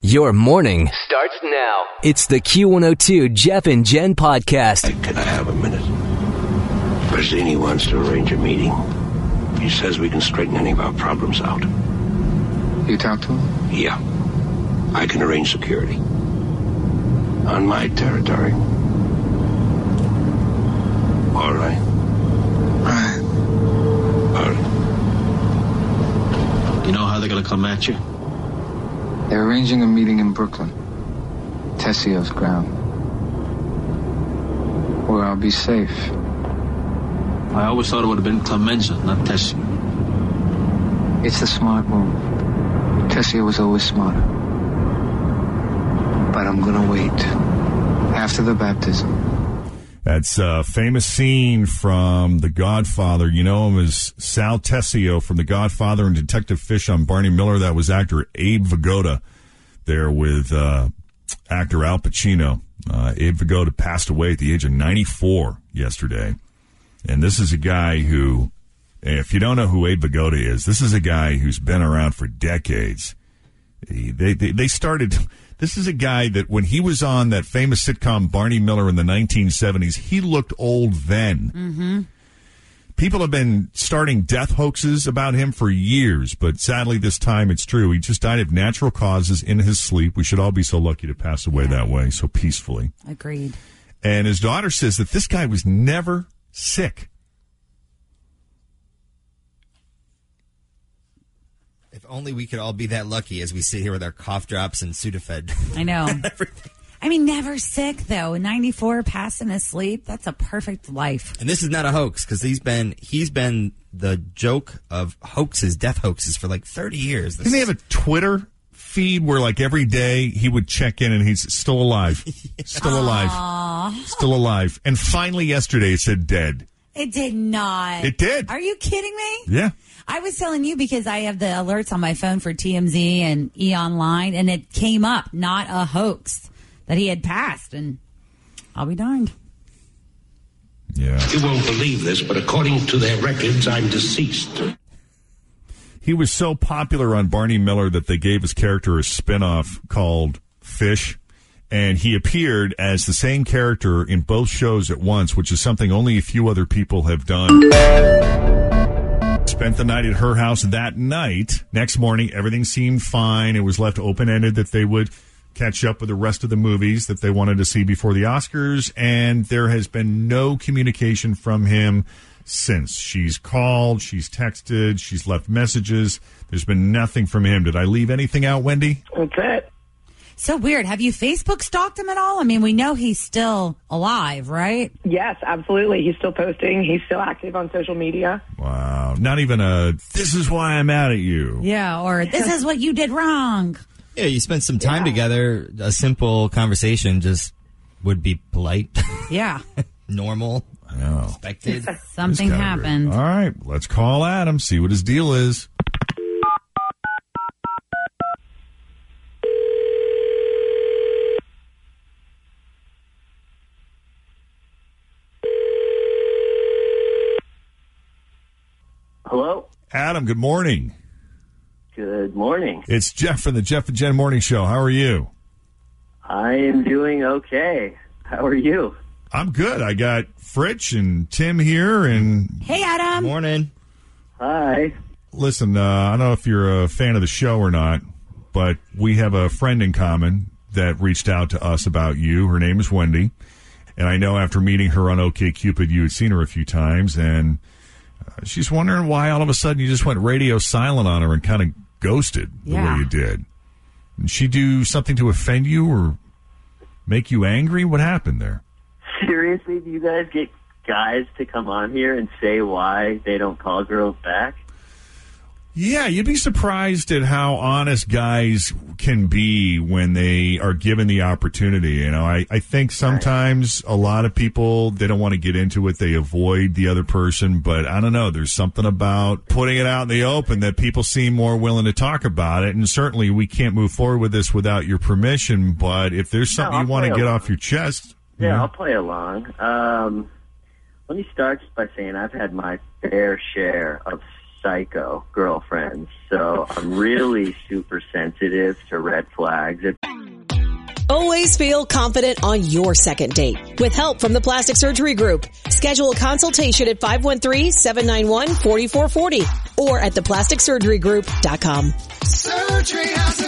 Your morning starts now. It's the Q102 Jeff and Jen podcast. Can I have a minute? Barzini wants to arrange a meeting. He says we can straighten any of our problems out. You talk to him? Yeah. I can arrange security. On my territory. All right. Right. All right. You know how they're gonna come at you? They're arranging a meeting in Brooklyn. Tessio's ground. Where I'll be safe. I always thought it would have been Clemenza, not Tessio. It's the smart move. Tessio was always smarter. But I'm gonna wait. After the baptism. That's a famous scene from The Godfather. You know him as Sal Tessio from The Godfather and Detective Fish on Barney Miller. That was actor Abe Vigoda there with uh, actor Al Pacino. Uh, Abe Vigoda passed away at the age of 94 yesterday. And this is a guy who, if you don't know who Abe Vigoda is, this is a guy who's been around for decades. He, they, they, they started. This is a guy that when he was on that famous sitcom Barney Miller in the 1970s, he looked old then. Mm-hmm. People have been starting death hoaxes about him for years, but sadly this time it's true. He just died of natural causes in his sleep. We should all be so lucky to pass away that way, so peacefully. Agreed. And his daughter says that this guy was never sick. If only we could all be that lucky as we sit here with our cough drops and Sudafed. I know. I mean, never sick though. 94, passing asleep. That's a perfect life. And this is not a hoax because he's been he's been the joke of hoaxes, death hoaxes for like thirty years. This Didn't he have a Twitter feed where like every day he would check in and he's still alive, still alive, still alive, and finally yesterday it said dead. It did not. It did. Are you kidding me? Yeah. I was telling you because I have the alerts on my phone for TMZ and E Online, and it came up, not a hoax, that he had passed, and I'll be darned. Yeah. You won't believe this, but according to their records, I'm deceased. He was so popular on Barney Miller that they gave his character a spin-off called Fish. And he appeared as the same character in both shows at once, which is something only a few other people have done. Spent the night at her house that night. Next morning, everything seemed fine. It was left open ended that they would catch up with the rest of the movies that they wanted to see before the Oscars. And there has been no communication from him since. She's called, she's texted, she's left messages. There's been nothing from him. Did I leave anything out, Wendy? That's it. So weird. Have you Facebook stalked him at all? I mean, we know he's still alive, right? Yes, absolutely. He's still posting. He's still active on social media. Wow. Not even a, this is why I'm mad at you. Yeah, or this is what you did wrong. Yeah, you spent some time together. A simple conversation just would be polite, Yeah. normal, I know. expected. Something This guy- happened. All right, let's call Adam, see what his deal is. Adam, good morning. Good morning. It's Jeff from the Jeff and Jen Morning Show. How are you? I am doing okay. How are you? I'm good. I got Fritz and Tim here. And Hey, Adam. Morning. Hi. listen, uh, I don't know if you're a fan of the show or not, but we have a friend in common that reached out to us about you. Her name is Wendy. And I know after meeting her on OkCupid, you had seen her a few times, and she's wondering why all of a sudden you just went radio silent on her and kind of ghosted the Yeah. way you did. Did she do something to offend you or make you angry? What happened there? Seriously, do you guys get guys to come on here and say why they don't call girls back? Yeah, you'd be surprised at how honest guys can be when they are given the opportunity. You know, I, I think sometimes a lot of people, they don't want to get into it. They avoid the other person, but I don't know. There's something about putting it out in the open that people seem more willing to talk about it. And certainly we can't move forward with this without your permission. But if there's something I'll you want to get along. off your chest, Yeah, you know, I'll play along. Um, let me start by saying I've had my fair share of psycho girlfriends, so I'm really super sensitive to red flags. Always feel confident on your second date. With help from the Plastic Surgery Group, schedule a consultation at 513-791-4440 or at theplasticsurgerygroup.com. Surgery has an art.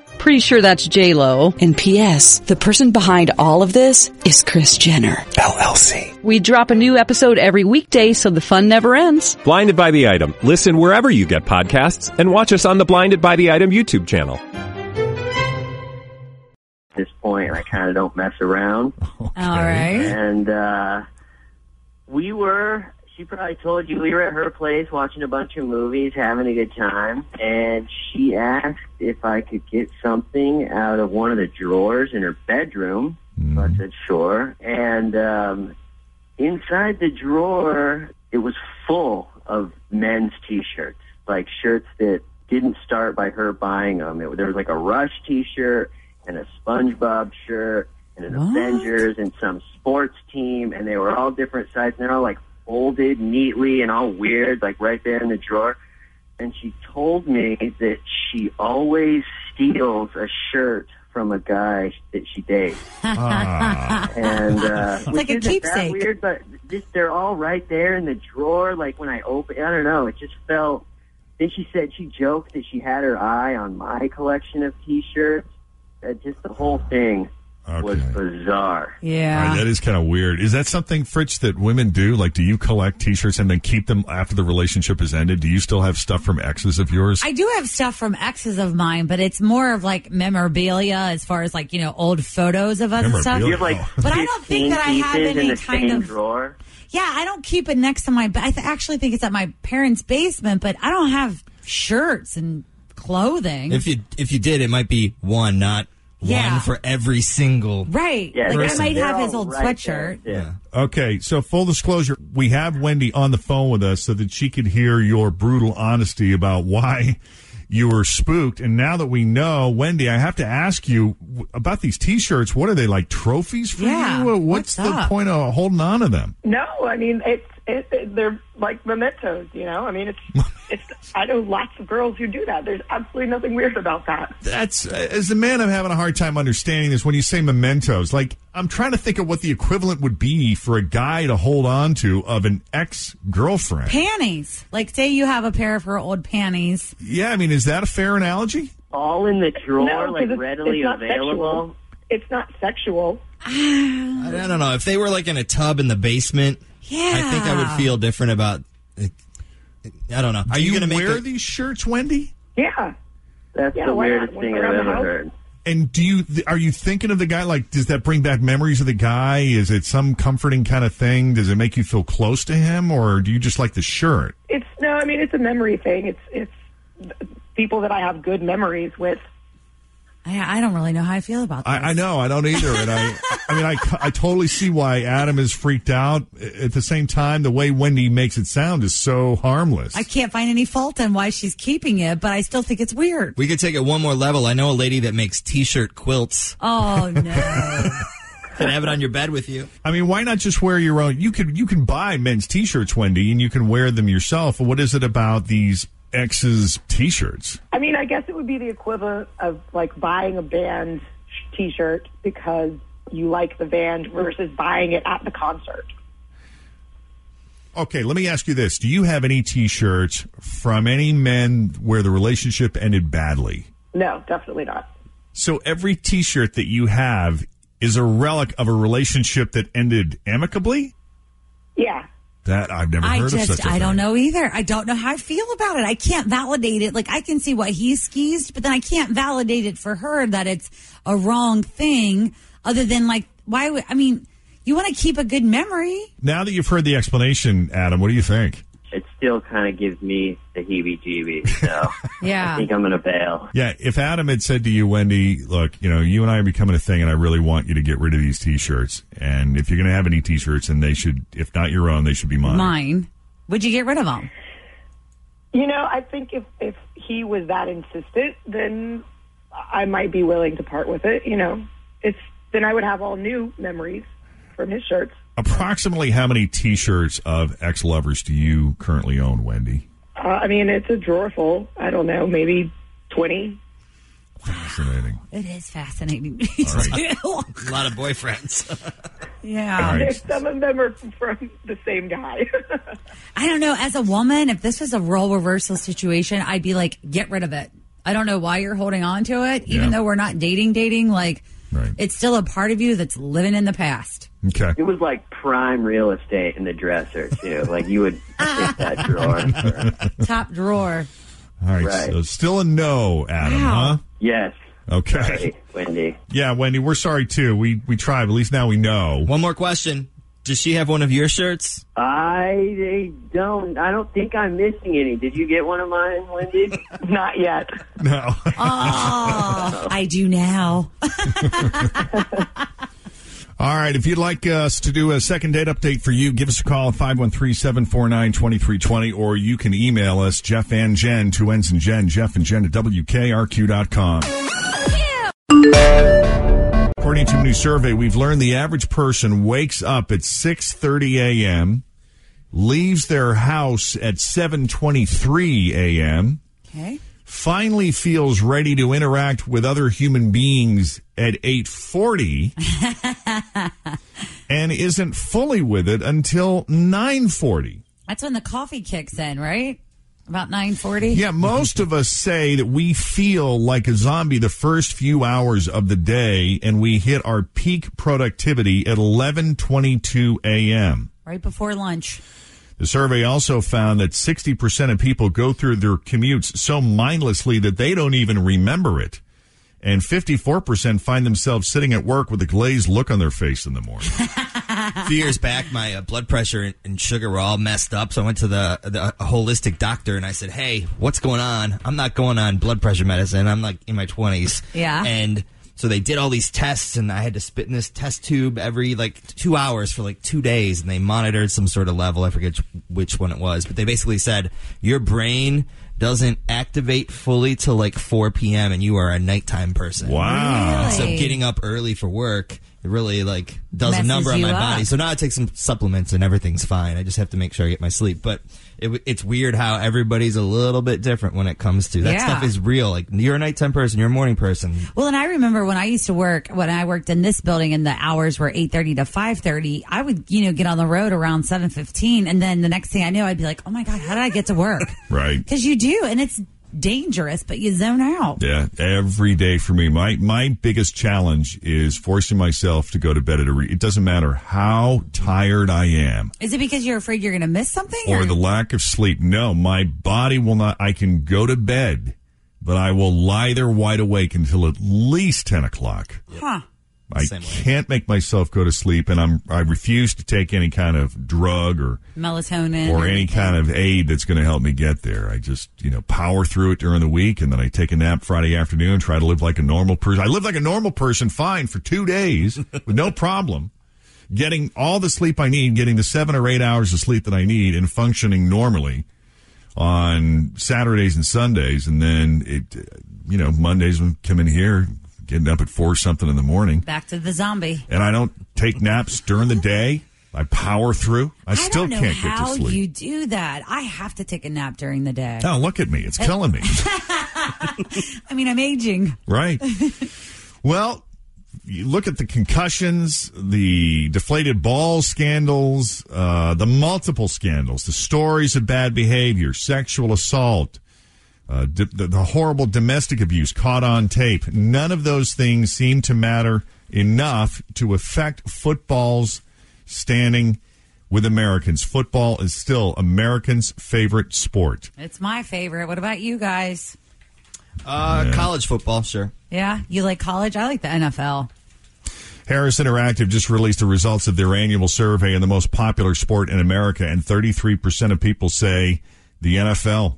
Pretty sure that's J Lo. And P.S. The person behind all of this is Kris Jenner LLC. We drop a new episode every weekday, so the fun never ends. Blinded by the item. Listen wherever you get podcasts, and watch us on the Blinded by the Item YouTube channel. at this point, I kind of don't mess around. All right. And uh, we were, she probably told you, we were at her place watching a bunch of movies, having a good time. And she asked if I could get something out of one of the drawers in her bedroom. So I said, sure. And um, inside the drawer, it was full of men's T-shirts, like shirts that didn't start by her buying them. It, there was like a Rush T-shirt and a SpongeBob shirt and an Avengers and some sports team, and they were all different sizes. And they're all like folded neatly and all weird, like right there in the drawer. And she told me that she always steals a shirt from a guy that she dates. and uh, It's like a keepsake. weird, but just they're all right there in the drawer. Like when I open, I don't know. It just felt. Then she said she joked that she had her eye on my collection of T-shirts. Uh, just the whole thing was bizarre. All right, that is kind of weird. Is that something, Fritz, that women do? Like, do you collect T-shirts and then keep them after the relationship is ended? Do you still have stuff from exes of yours? I do have stuff from exes of mine, but it's more of like memorabilia as far as like, you know, old photos of us and stuff. You have like But I don't think that I have pieces in any the kind same of drawer. Yeah, I don't keep it next to my. ba- I th- actually think it's at my parents' basement, but I don't have shirts and clothing. If you if you did, it might be one, not Yeah. one for every single. right, Yeah, like I might have his old right sweatshirt. Yeah. Okay, so full disclosure, we have Wendy on the phone with us so that she could hear your brutal honesty about why you were spooked. And now that we know, Wendy, I have to ask you about these T-shirts. What are they like trophies for Yeah, you? What's, what's the up? point of holding on to them? No, I mean it's it, it, they're like mementos. You know, I mean it's it's. I know lots of girls who do that. There's absolutely nothing weird about that. That's as a man, I'm having a hard time understanding this. When you say mementos, like I'm trying to think of what the equivalent would be for a guy to hold on to of an ex girlfriend. Panties. Like, say you have a pair of her old panties. Yeah, I mean, is that a fair analogy? All in the drawer, No, 'cause like it's- readily it's not available. Sexual. It's not sexual. I don't know if they were like in a tub in the basement. Yeah, I think I would feel different about. I don't know. Are Do you, you going to wear a- these shirts, Wendy? Yeah. That's Yeah, the weirdest thing I've ever heard. And do you are you thinking of the guy? Like, does that bring back memories of the guy? Is it some comforting kind of thing? Does it make you feel close to him, or do you just like the shirt? It's no, I mean it's a memory thing. It's it's people that I have good memories with. I, I don't really know how I feel about that. I, I know I don't either, and I I mean I I totally see why Adam is freaked out. At the same time, the way Wendy makes it sound is so harmless. I can't find any fault in why she's keeping it, but I still think it's weird. We could take it one more level. I know a lady that makes T-shirt quilts. Oh no! Can have it on your bed with you. I mean, why not just wear your own? You could you can buy men's T-shirts, Wendy, and you can wear them yourself. What is it about these ex's T-shirts? I mean, I guess it would be the equivalent of like buying a band T-shirt because you like the band versus buying it at the concert. Okay, let me ask you this: Do you have any T-shirts from any men where the relationship ended badly? No, definitely not. So every T-shirt that you have is a relic of a relationship that ended amicably. Yeah. That I've never I heard of just, such a I thing. don't know either. I don't know how I feel about it. I can't validate it. Like, I can see why he skeezed, but then I can't validate it for her that it's a wrong thing, other than, like, why would, I mean, you want to keep a good memory. Now that you've heard the explanation, Adam, what do you think? It still kind of gives me the heebie-jeebies. So Yeah. I think I'm gonna bail. Yeah, if Adam had said to you, Wendy, look, you know, you and I are becoming a thing, and I really want you to get rid of these T-shirts, and if you're going to have any T-shirts, and they should, if not your own, they should be mine. Mine. Would you get rid of them? You know, I think if if he was that insistent, then I might be willing to part with it. You know, it's then I would have all new memories from his shirts. Approximately how many T-shirts of ex-lovers do you currently own, Wendy? Uh, I mean, it's a drawer full. I don't know, maybe twenty. Fascinating. It is fascinating. A lot of boyfriends. yeah. All right. Some of them are from the same guy. I don't know. As a woman, if this was a role reversal situation, I'd be like, get rid of it. I don't know why you're holding on to it, even Yeah. though we're not dating, dating. Like, Right. it's still a part of you that's living in the past. Okay. It was like prime real estate in the dresser too. like you would pick that drawer. Top drawer. All right. Right. So still a no, Adam, huh? Yes. Okay. Sorry, Wendy. Yeah, Wendy, we're sorry too. We we tried, at least now we know. One more question. Does she have one of your shirts? I don't. I don't think I'm missing any. Did you get one of mine, Wendy? Not yet. No. Oh, I do now. All right. If you'd like us to do a second date update for you, give us a call at 513-749-2320, or you can email us, Jeff and Jen, two N's and Jen, Jeff and Jen at WKRQ.com. According to a new survey, we've learned the average person wakes up at 6.30 a.m., leaves their house at 7.23 a.m., Okay. finally feels ready to interact with other human beings at 8:40 and isn't fully with it until 9:40. That's when the coffee kicks in, right? About 940? Yeah, most of us say that we feel like a zombie the first few hours of the day and we hit our peak productivity at 11:22 a.m. Right before lunch. The survey also found that 60% of people go through their commutes so mindlessly that they don't even remember it. And 54% find themselves sitting at work with a glazed look on their face in the morning. a few years back, my uh, blood pressure and, and sugar were all messed up. So I went to the, the holistic doctor and I said, "Hey, what's going on? I'm not going on blood pressure medicine. I'm like in my 20s." Yeah. And so they did all these tests, and I had to spit in this test tube every like two hours for like two days, and they monitored some sort of level. I forget which one it was, but they basically said your brain doesn't activate fully till like 4 p.m. and you are a nighttime person. Wow. So getting up early for work, it really like does Messes a number on my up. body. So now I take some supplements and everything's fine. I just have to make sure I get my sleep. But it, it's weird how everybody's a little bit different when it comes to that Yeah. stuff. Is real. Like you're a nighttime person, you're a morning person. Well, and I remember when I used to work, when I worked in this building and the hours were 8.30 to 5.30, I would, you know, get on the road around 7.15. And then the next thing I knew, I'd be like, oh my God, how did I get to work? Right. Because you do. And it's dangerous, but you zone out. Yeah, every day for me. My my biggest challenge is forcing myself to go to bed at a re- it doesn't matter how tired I am Is it because you're afraid you're going to miss something? or the lack of sleep. No, my body will not I can go to bed, but I will lie there wide awake until at least ten o'clock. Huh. I can't make myself go to sleep and I'm I refuse to take any kind of drug or Melatonin. or any kind of aid that's going to help me get there. I just, you know, power through it during the week and then I take a nap Friday afternoon, try to live like a normal person. I live like a normal person fine for two days with no problem. Getting all the sleep I need, getting the seven or eight hours of sleep that I need and functioning normally on Saturdays and Sundays. And then it, you know, Mondays when I come in here, getting up at four something in the morning Back to the zombie. and I don't take naps during the day. I power through. I, I still can't get to sleep. you do that. I have to take a nap during the day. Oh, look at me. It's killing me. I mean, I'm aging. right. Well, you look at the concussions, the deflated ball scandals, uh, the multiple scandals, the stories of bad behavior, sexual assault, uh, d- the, the horrible domestic abuse caught on tape. None of those things seem to matter enough to affect football's standing with Americans. Football is still Americans' favorite sport. It's my favorite. What about you guys? Uh, Yeah. college football, sure. Yeah, you like college? I like the NFL. Harris Interactive just released the results of their annual survey on the most popular sport in America, and 33% of people say the NFL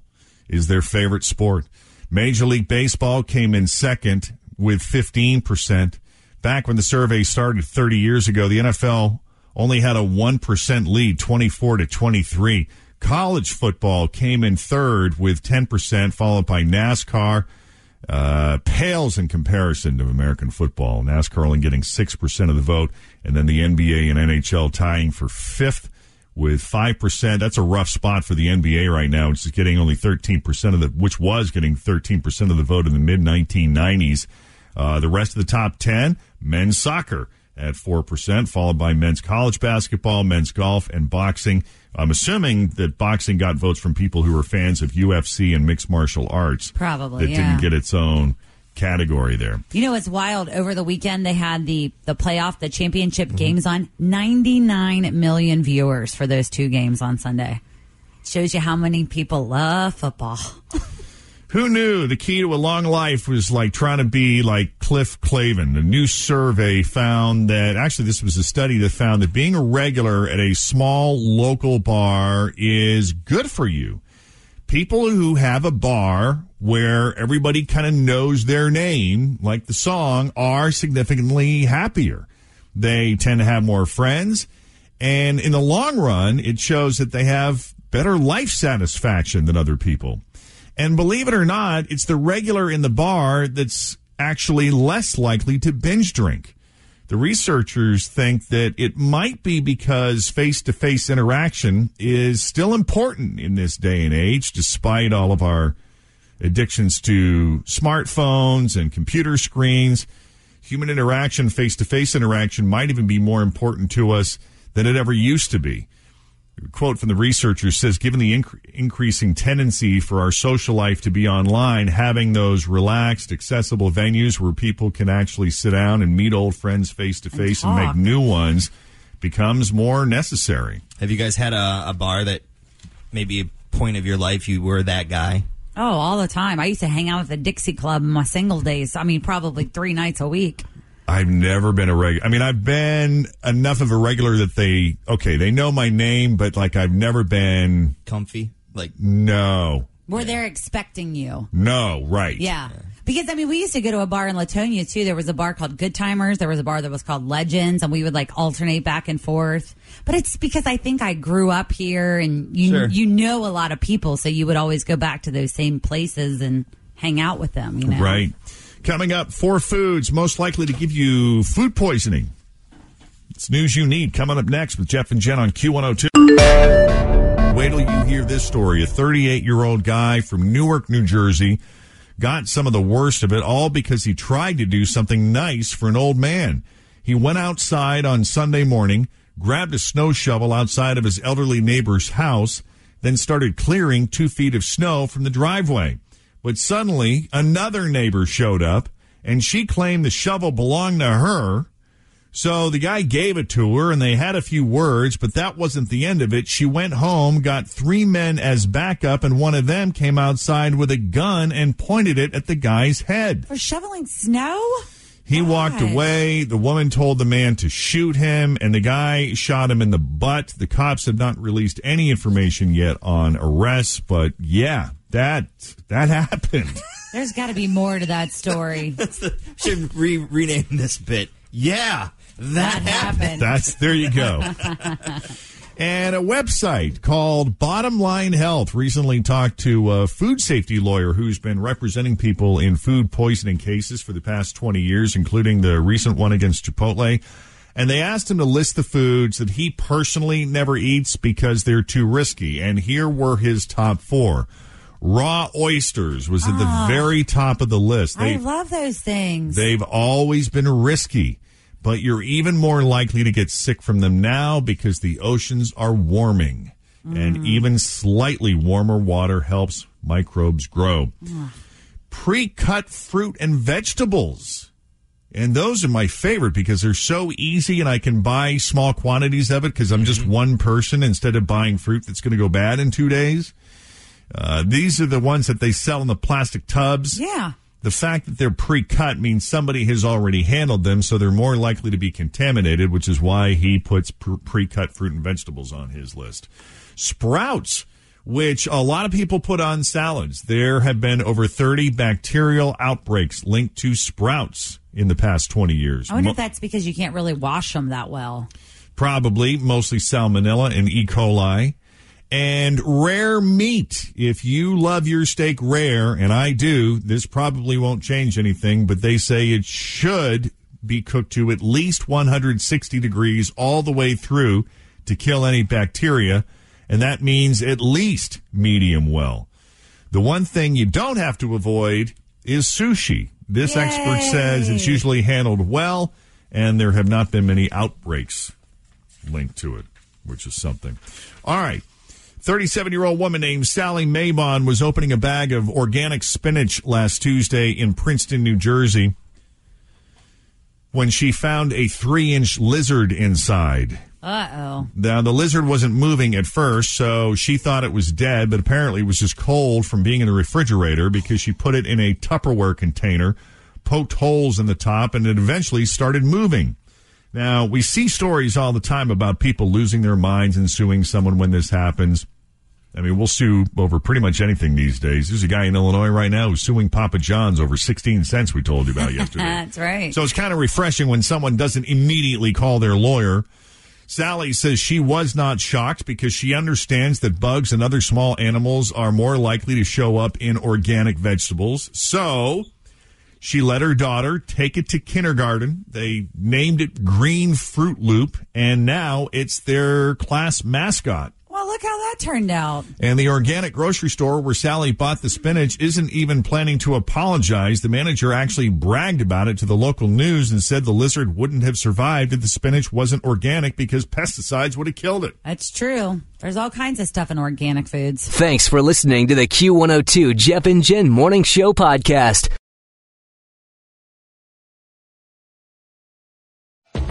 is their favorite sport. Major League Baseball came in second with 15%. Back when the survey started 30 years ago, the NFL only had a 1% lead, 24 to 23. College football came in third with 10%, followed by NASCAR uh, pales in comparison to American football. NASCAR only getting 6% of the vote, and then the NBA and NHL tying for fifth with 5%. That's a rough spot for the NBA right now, which is getting only 13% of the, which was getting 13% of the vote in the mid 1990s. Uh, the rest of the top 10, men's soccer at 4%, followed by men's college basketball, men's golf, and boxing. I'm assuming that boxing got votes from people who were fans of UFC and mixed martial arts. Probably, That yeah. didn't get its own category there. You know it's wild? Over the weekend, they had the the playoff, the championship Mm-hmm. games on. Ninety nine million viewers for those two games on Sunday. Shows you how many people love football. Who knew the key to a long life was like trying to be like Cliff Clavin? A new survey found that actually this was a study that found that being a regular at a small local bar is good for you. People who have a bar where everybody kind of knows their name, like the song, are significantly happier. They tend to have more friends. And in the long run, it shows that they have better life satisfaction than other people. And believe it or not, it's the regular in the bar that's actually less likely to binge drink. The researchers think that it might be because face to face interaction is still important in this day and age, despite all of our addictions to smartphones and computer screens. Human interaction, face to face interaction, might even be more important to us than it ever used to be. A quote from the researcher says given the inc- increasing tendency for our social life to be online having those relaxed accessible venues where people can actually sit down and meet old friends face to face and make new ones becomes more necessary Have you guys had a, a bar that maybe a point of your life you were that guy? Oh, all the time. I used to hang out at the Dixie Club in my single days. I mean, probably three nights a week. I've never been a regular. I mean, I've been enough of a regular that they okay, they know my name, but like I've never been comfy. Like no, Where they're expecting you. no, right? Yeah. Because I mean, we used to go to a bar in Latonia too. There was a bar called Good Timers. There was a bar that was called Legends, and we would like alternate back and forth. But it's because I think I grew up here, and you Sure. you know a lot of people, so you would always go back to those same places and hang out with them. You know, Right. Coming up, four foods most likely to give you food poisoning. It's news you need coming up next with Jeff and Jen on Q102. Wait till you hear this story. A 38 year old guy from Newark, New Jersey got some of the worst of it, all because he tried to do something nice for an old man. He went outside on Sunday morning, grabbed a snow shovel outside of his elderly neighbor's house, then started clearing two feet of snow from the driveway. But suddenly, another neighbor showed up, and she claimed the shovel belonged to her. So the guy gave it to her, and they had a few words, but that wasn't the end of it. She went home, got three men as backup, and one of them came outside with a gun and pointed it at the guy's head. for shoveling snow. He walked away. The woman told the man to shoot him, and the guy shot him in the butt. The cops have not released any information yet on arrests, but yeah, that that happened. There's got to be more to that story. Should re- rename this bit. Yeah, that, happened. That's there you go. And a website called Bottom Line Health recently talked to a food safety lawyer who's been representing people in food poisoning cases for the past 20 years, including the recent one against Chipotle. And they asked him to list the foods that he personally never eats because they're too risky. And here were his top four. Raw oysters was at Ah. the very top of the list. I They, love those things. they've always been risky, but you're even more likely to get sick from them now because the oceans are warming. And even slightly warmer water helps microbes grow. Pre cut fruit and vegetables. And those are my favorite because they're so easy and I can buy small quantities of it because I'm just one person instead of buying fruit that's going to go bad in two days. Uh, these are the ones that they sell in the plastic tubs. Yeah. The fact that they're pre-cut means somebody has already handled them, so they're more likely to be contaminated, which is why he puts pre- pre-cut fruit and vegetables on his list. Sprouts, which a lot of people put on salads. There have been over 30 bacterial outbreaks linked to sprouts in the past 20 years. I wonder Mo- if that's because you can't really wash them that well. Probably mostly salmonella and E. coli. And rare meat. If you love your steak rare, and I do, this probably won't change anything, but they say it should be cooked to at least 160 degrees all the way through to kill any bacteria. And that means at least medium well. The one thing you don't have to avoid is sushi. This expert says it's usually handled well, and there have not been many outbreaks linked to it, which is something. All right. 37 year old woman named Sally Maybon was opening a bag of organic spinach last Tuesday in Princeton, New Jersey, when she found a three inch lizard inside. Uh oh. Now, the lizard wasn't moving at first, so she thought it was dead, but apparently it was just cold from being in the refrigerator because she put it in a Tupperware container, poked holes in the top, and it eventually started moving. Now, we see stories all the time about people losing their minds and suing someone when this happens. I mean, we'll sue over pretty much anything these days. There's a guy in Illinois right now who's suing Papa John's over 16 cents we told you about yesterday. That's right. So it's kind of refreshing when someone doesn't immediately call their lawyer. Sally says she was not shocked because she understands that bugs and other small animals are more likely to show up in organic vegetables. So she let her daughter take it to kindergarten. They named it Green Fruit Loop, and now it's their class mascot. Well, look how that turned out. And the organic grocery store where Sally bought the spinach isn't even planning to apologize. The manager actually bragged about it to the local news and said the lizard wouldn't have survived if the spinach wasn't organic because pesticides would have killed it. That's true. There's all kinds of stuff in organic foods. Thanks for listening to the Q102 Jeff and Jen Morning Show podcast.